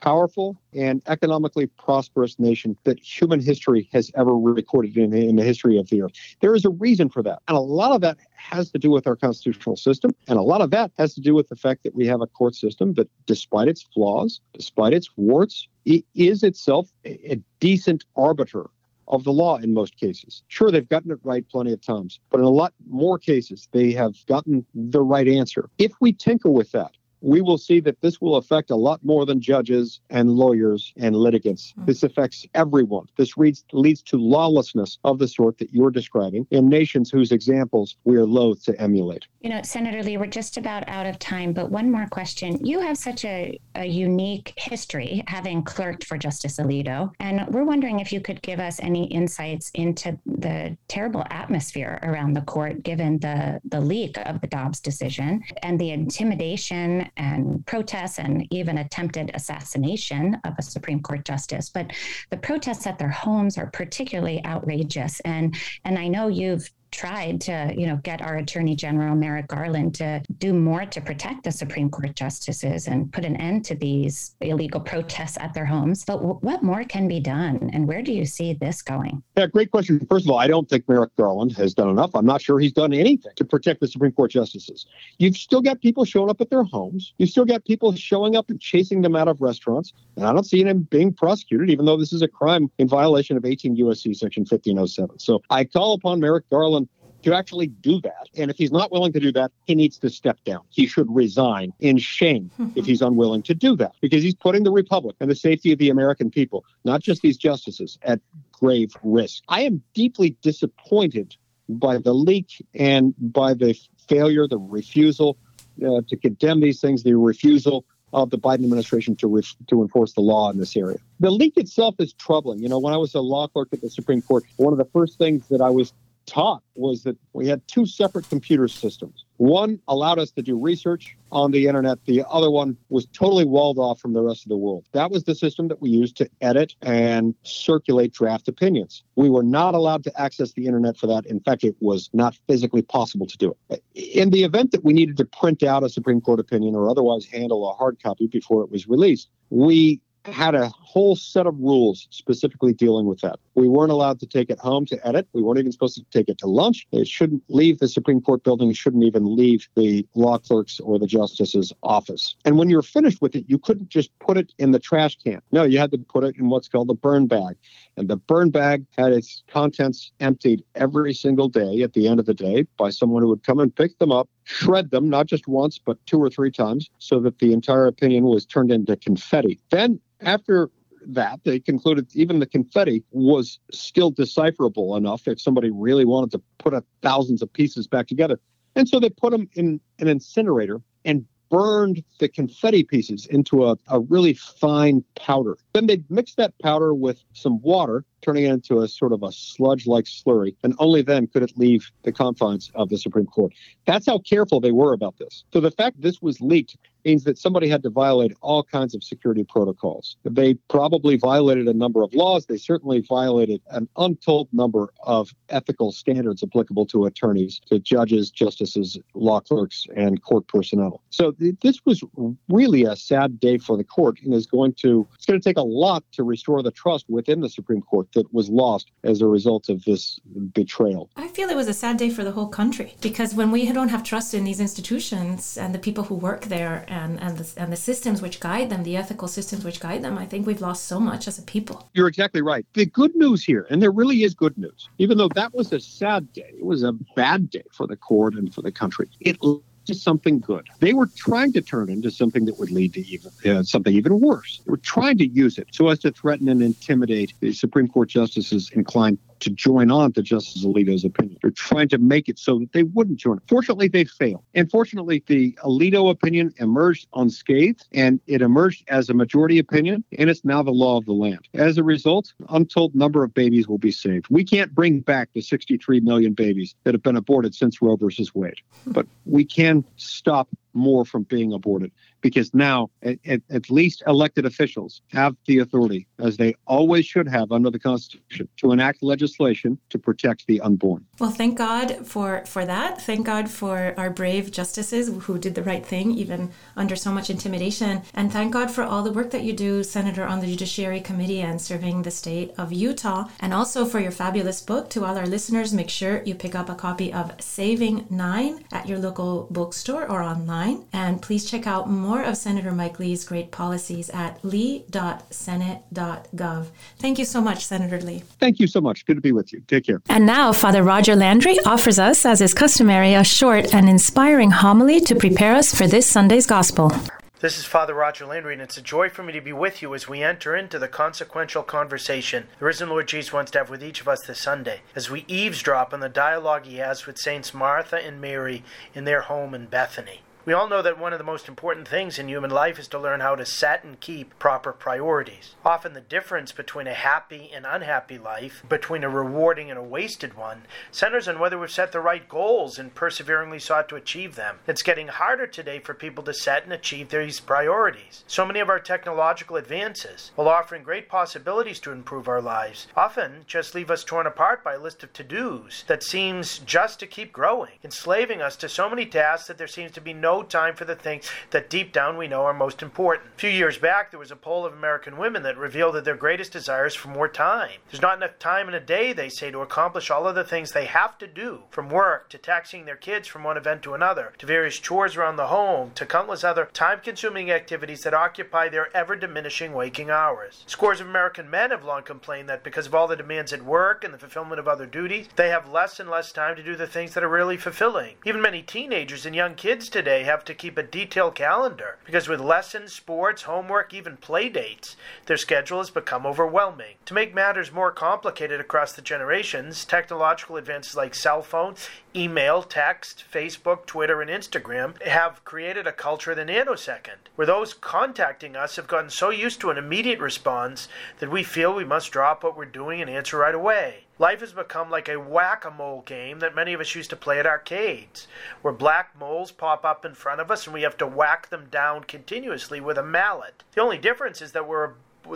powerful and economically prosperous nation that human history has ever recorded in, in, the history of the earth. There is a reason for that. And a lot of that has to do with our constitutional system. And a lot of that has to do with the fact that we have a court system that, despite its flaws, despite its warts, it is itself a, a decent arbiter of the law in most cases. Sure, they've gotten it right plenty of times, but in a lot more cases, they have gotten the right answer. If we tinker with that, we will see that this will affect a lot more than judges and lawyers and litigants. Mm-hmm. This affects everyone. This leads, leads to lawlessness of the sort that you're describing in nations whose examples we are loath to emulate. You know, Senator Lee, we're just about out of time, but one more question. You have such a, a unique history having clerked for Justice Alito, and we're wondering if you could give us any insights into the terrible atmosphere around the court given the, the leak of the Dobbs decision and the intimidation and protests and even attempted assassination of a Supreme Court justice. But the protests at their homes are particularly outrageous. And and I know you've tried to, you know, get our Attorney General Merrick Garland to do more to protect the Supreme Court justices and put an end to these illegal protests at their homes. But w- what more can be done, and where do you see this going? Yeah, great question. First of all, I don't think Merrick Garland has done enough. I'm not sure he's done anything to protect the Supreme Court justices. You've still got people showing up at their homes. You've still got people showing up and chasing them out of restaurants. And I don't see him being prosecuted, even though this is a crime in violation of 18 U.S.C. Section 1507. So I call upon Merrick Garland to actually do that. And if he's not willing to do that, he needs to step down. He should resign in shame if he's unwilling to do that because he's putting the Republic and the safety of the American people, not just these justices, at grave risk. I am deeply disappointed by the leak and by the failure, the refusal uh, to condemn these things, the refusal of the Biden administration to re- to enforce the law in this area. The leak itself is troubling. You know, when I was a law clerk at the Supreme Court, one of the first things that I was taught was that we had two separate computer systems. One allowed us to do research on the internet, the other one was totally walled off from the rest of the world. That was the system that we used to edit and circulate draft opinions. We were not allowed to access the internet for that. In fact, it was not physically possible to do it. In the event that we needed to print out a Supreme Court opinion or otherwise handle a hard copy before it was released, we had a whole set of rules specifically dealing with that. We weren't allowed to take it home to edit. We weren't even supposed to take it to lunch. It shouldn't leave the Supreme Court building. It shouldn't even leave the law clerk's or the justice's office. And when you're finished with it, you couldn't just put it in the trash can. No, you had to put it in what's called the burn bag. And the burn bag had its contents emptied every single day at the end of the day by someone who would come and pick them up, shred them, not just once, but two or three times, so that the entire opinion was turned into confetti. Then after that, they concluded even the confetti was still decipherable enough if somebody really wanted to put a, thousands of pieces back together. And so they put them in an incinerator and burned the confetti pieces into a, a really fine powder. Then they mixed that powder with some water, turning it into a sort of a sludge like slurry, and only then could it leave the confines of the Supreme Court. That's how careful they were about this. So the fact this was leaked means that somebody had to violate all kinds of security protocols. They probably violated a number of laws. They certainly violated an untold number of ethical standards applicable to attorneys, to judges, justices, law clerks, and court personnel. So th- this was really a sad day for the court and is going to it's going to take a lot to restore the trust within the Supreme Court that was lost as a result of this betrayal. I feel it was a sad day for the whole country because when we don't have trust in these institutions and the people who work there and and the, and the systems which guide them, the ethical systems which guide them, I think we've lost so much as a people. You're exactly right. The good news here, and there really is good news, even though that was a sad day, it was a bad day for the court and for the country. It to something good. They were trying to turn into something that would lead to even uh, something even worse. They were trying to use it so as to threaten and intimidate the Supreme Court justices inclined to join on to Justice Alito's opinion. They're trying to make it so that they wouldn't join. Fortunately, they failed. And fortunately, the Alito opinion emerged unscathed and it emerged as a majority opinion, and it's now the law of the land. As a result, untold number of babies will be saved. We can't bring back the 63 million babies that have been aborted since Roe versus Wade, but we can stop more from being aborted because now at, at, least elected officials have the authority, as they always should have under the Constitution, to enact legislation to protect the unborn. Well, thank God for, for that. Thank God for our brave justices who did the right thing, even under so much intimidation. And thank God for all the work that you do, Senator, on the Judiciary Committee and serving the state of Utah. And also for your fabulous book. To all our listeners, make sure you pick up a copy of Saving Nine at your local bookstore or online. And please check out more more of Senator Mike Lee's great policies at lee.senate.gov. Thank you so much, Senator Lee. Thank you so much. Good to be with you. Take care. And now, Father Roger Landry offers us, as is customary, a short and inspiring homily to prepare us for this Sunday's Gospel. This is Father Roger Landry, and it's a joy for me to be with you as we enter into the consequential conversation the risen Lord Jesus wants to have with each of us this Sunday, as we eavesdrop on the dialogue he has with Saints Martha and Mary in their home in Bethany. We all know that one of the most important things in human life is to learn how to set and keep proper priorities. Often, the difference between a happy and unhappy life, between a rewarding and a wasted one, centers on whether we've set the right goals and perseveringly sought to achieve them. It's getting harder today for people to set and achieve these priorities. So many of our technological advances, while offering great possibilities to improve our lives, often just leave us torn apart by a list of to dos that seems just to keep growing, enslaving us to so many tasks that there seems to be no no time for the things that deep down we know are most important. A few years back, there was a poll of American women that revealed that their greatest desire is for more time. There's not enough time in a day, they say, to accomplish all of the things they have to do, from work to taxing their kids from one event to another, to various chores around the home, to countless other time consuming activities that occupy their ever diminishing waking hours. Scores of American men have long complained that because of all the demands at work and the fulfillment of other duties, they have less and less time to do the things that are really fulfilling. Even many teenagers and young kids today today have to keep a detailed calendar because with lessons, sports, homework, even play dates, their schedule has become overwhelming. To make matters more complicated across the generations, technological advances like cell phone, email, text, Facebook, Twitter, and Instagram have created a culture of the nanosecond, where those contacting us have gotten so used to an immediate response that we feel we must drop what we're doing and answer right away. Life has become like a whack a mole game that many of us used to play at arcades, where black moles pop up in front of us and we have to whack them down continuously with a mallet. The only difference is that we're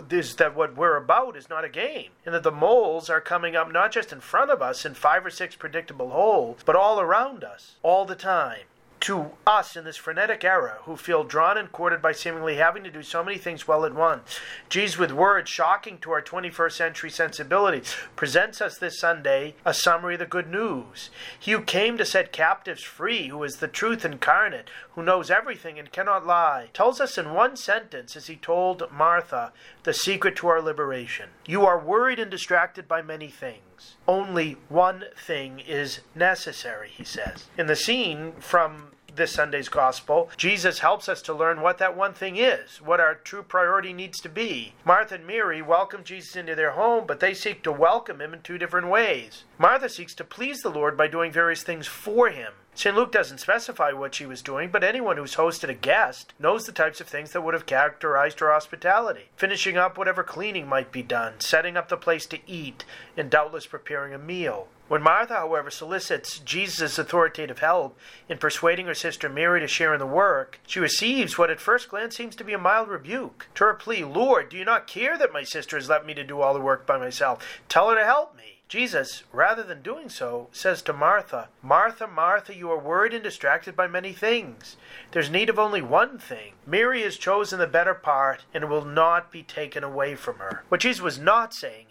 is that what we're about is not a game, and that the moles are coming up not just in front of us in five or six predictable holes, but all around us, all the time to us in this frenetic era who feel drawn and courted by seemingly having to do so many things well at once. Jesus, with words shocking to our 21st century sensibility, presents us this Sunday a summary of the good news. He who came to set captives free, who is the truth incarnate, who knows everything and cannot lie, tells us in one sentence, as he told Martha, the secret to our liberation. You are worried and distracted by many things. Only one thing is necessary, he says. In the scene from this Sunday's gospel, Jesus helps us to learn what that one thing is, what our true priority needs to be. Martha and Mary welcome Jesus into their home, but they seek to welcome him in two different ways. Martha seeks to please the Lord by doing various things for him. St. Luke doesn't specify what she was doing, but anyone who's hosted a guest knows the types of things that would have characterized her hospitality. Finishing up whatever cleaning might be done, setting up the place to eat, and doubtless preparing a meal. When Martha, however, solicits Jesus' authoritative help in persuading her sister Mary to share in the work, she receives what at first glance seems to be a mild rebuke. To her plea, Lord, do you not care that my sister has left me to do all the work by myself? Tell her to help me. Jesus, rather than doing so, says to Martha, Martha, Martha, you are worried and distracted by many things. There's need of only one thing. Mary has chosen the better part, and it will not be taken away from her. What Jesus was not saying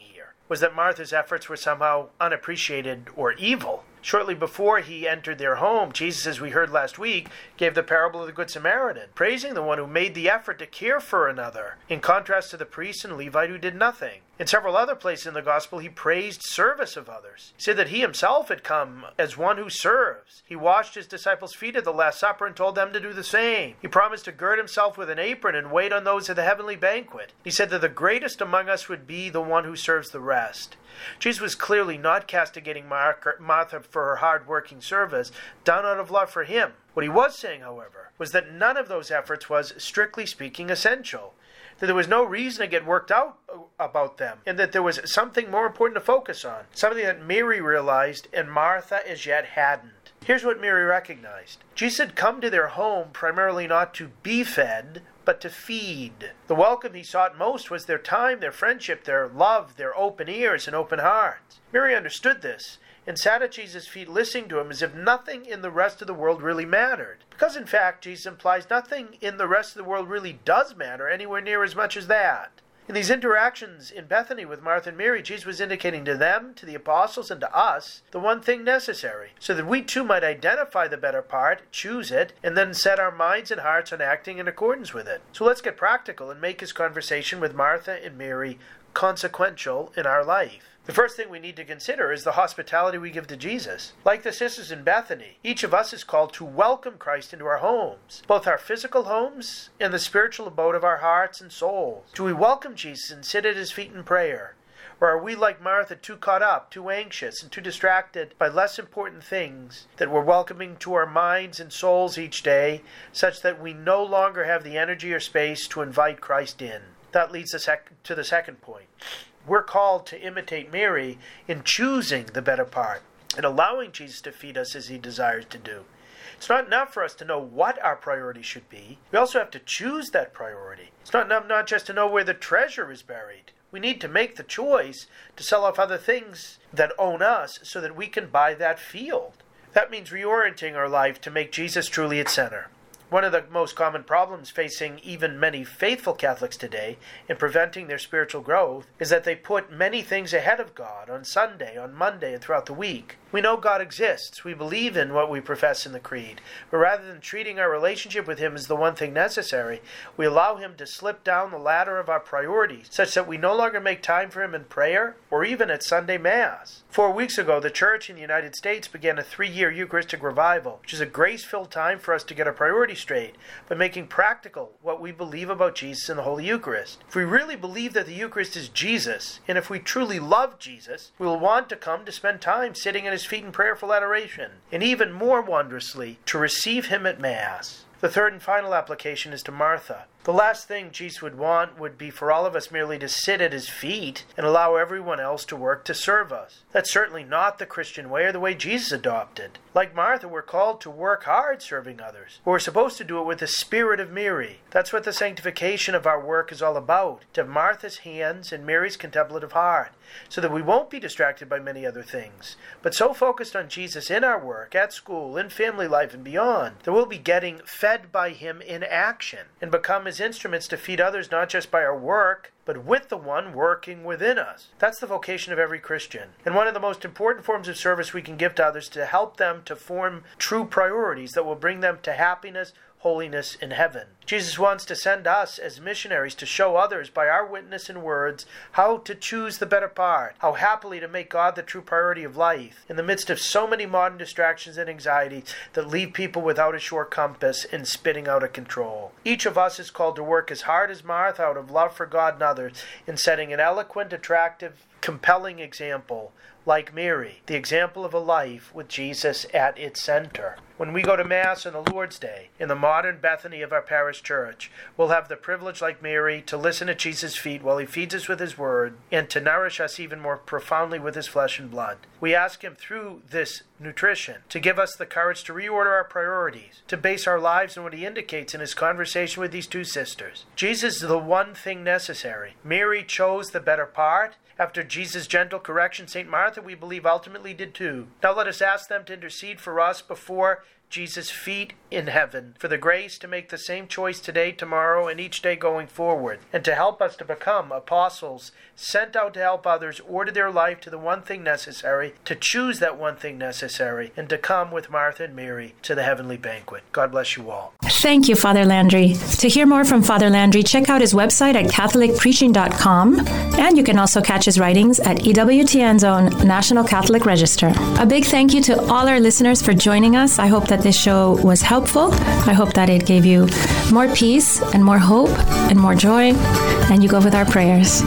was that Martha's efforts were somehow unappreciated or evil. Shortly before he entered their home, Jesus, as we heard last week, gave the parable of the Good Samaritan, praising the one who made the effort to care for another, in contrast to the priest and Levite who did nothing. In several other places in the Gospel, he praised service of others. He said that he himself had come as one who serves. He washed his disciples' feet at the Last Supper and told them to do the same. He promised to gird himself with an apron and wait on those at the heavenly banquet. He said that the greatest among us would be the one who serves the rest. Jesus was clearly not castigating Martha for her hard working service, done out of love for him. What he was saying, however, was that none of those efforts was, strictly speaking, essential that there was no reason to get worked out uh, about them, and that there was something more important to focus on, something that Mary realized and Martha as yet hadn't. Here's what Mary recognized Jesus had come to their home primarily not to be fed, but to feed. The welcome he sought most was their time, their friendship, their love, their open ears and open hearts. Mary understood this and sat at Jesus' feet listening to him as if nothing in the rest of the world really mattered. Because, in fact, Jesus implies nothing in the rest of the world really does matter anywhere near as much as that. In these interactions in Bethany with Martha and Mary, Jesus was indicating to them, to the apostles, and to us the one thing necessary, so that we too might identify the better part, choose it, and then set our minds and hearts on acting in accordance with it. So let's get practical and make his conversation with Martha and Mary consequential in our life. The first thing we need to consider is the hospitality we give to Jesus. Like the sisters in Bethany, each of us is called to welcome Christ into our homes, both our physical homes and the spiritual abode of our hearts and souls. Do we welcome Jesus and sit at his feet in prayer? Or are we like Martha, too caught up, too anxious, and too distracted by less important things that we're welcoming to our minds and souls each day, such that we no longer have the energy or space to invite Christ in? That leads us to the second point we're called to imitate Mary in choosing the better part and allowing Jesus to feed us as he desires to do. It's not enough for us to know what our priority should be. We also have to choose that priority. It's not enough not just to know where the treasure is buried. We need to make the choice to sell off other things that own us so that we can buy that field. That means reorienting our life to make Jesus truly its center. One of the most common problems facing even many faithful Catholics today in preventing their spiritual growth is that they put many things ahead of God on Sunday, on Monday, and throughout the week. We know God exists. We believe in what we profess in the Creed. But rather than treating our relationship with Him as the one thing necessary, we allow Him to slip down the ladder of our priorities, such that we no longer make time for Him in prayer or even at Sunday Mass. Four weeks ago, the Church in the United States began a three year Eucharistic revival, which is a grace filled time for us to get our priorities straight by making practical what we believe about Jesus in the Holy Eucharist. If we really believe that the Eucharist is Jesus, and if we truly love Jesus, we will want to come to spend time sitting in His his feet in prayerful adoration, and even more wondrously, to receive him at Mass. The third and final application is to Martha. The last thing Jesus would want would be for all of us merely to sit at his feet and allow everyone else to work to serve us. That's certainly not the Christian way or the way Jesus adopted. Like Martha, we're called to work hard serving others. We're supposed to do it with the spirit of Mary. That's what the sanctification of our work is all about to have Martha's hands and Mary's contemplative heart, so that we won't be distracted by many other things, but so focused on Jesus in our work, at school, in family life, and beyond, that we'll be getting fed by him in action and become His instruments to feed others not just by our work, but with the one working within us. That's the vocation of every Christian. And one of the most important forms of service we can give to others to help them to form true priorities that will bring them to happiness, holiness in heaven. Jesus wants to send us as missionaries to show others by our witness and words how to choose the better part, how happily to make God the true priority of life in the midst of so many modern distractions and anxieties that leave people without a sure compass and spitting out of control. Each of us is called to work as hard as Martha out of love for God and others in setting an eloquent, attractive, compelling example like Mary, the example of a life with Jesus at its center. When we go to Mass on the Lord's Day in the modern Bethany of our parish church, we'll have the privilege, like Mary, to listen at Jesus' feet while he feeds us with his word and to nourish us even more profoundly with his flesh and blood. We ask him through this nutrition to give us the courage to reorder our priorities, to base our lives on what he indicates in his conversation with these two sisters. Jesus is the one thing necessary. Mary chose the better part, after Jesus' gentle correction, St. Martha, we believe, ultimately did too. Now let us ask them to intercede for us before Jesus' feet in heaven, for the grace to make the same choice today, tomorrow, and each day going forward, and to help us to become apostles sent out to help others order their life to the one thing necessary, to choose that one thing necessary, and to come with Martha and Mary to the heavenly banquet. God bless you all. Thank you, Father Landry. To hear more from Father Landry, check out his website at CatholicPreaching.com, and you can also catch his writings at EWTN's own National Catholic Register. A big thank you to all our listeners for joining us. I hope that this show was I hope that it gave you more peace and more hope and more joy, and you go with our prayers.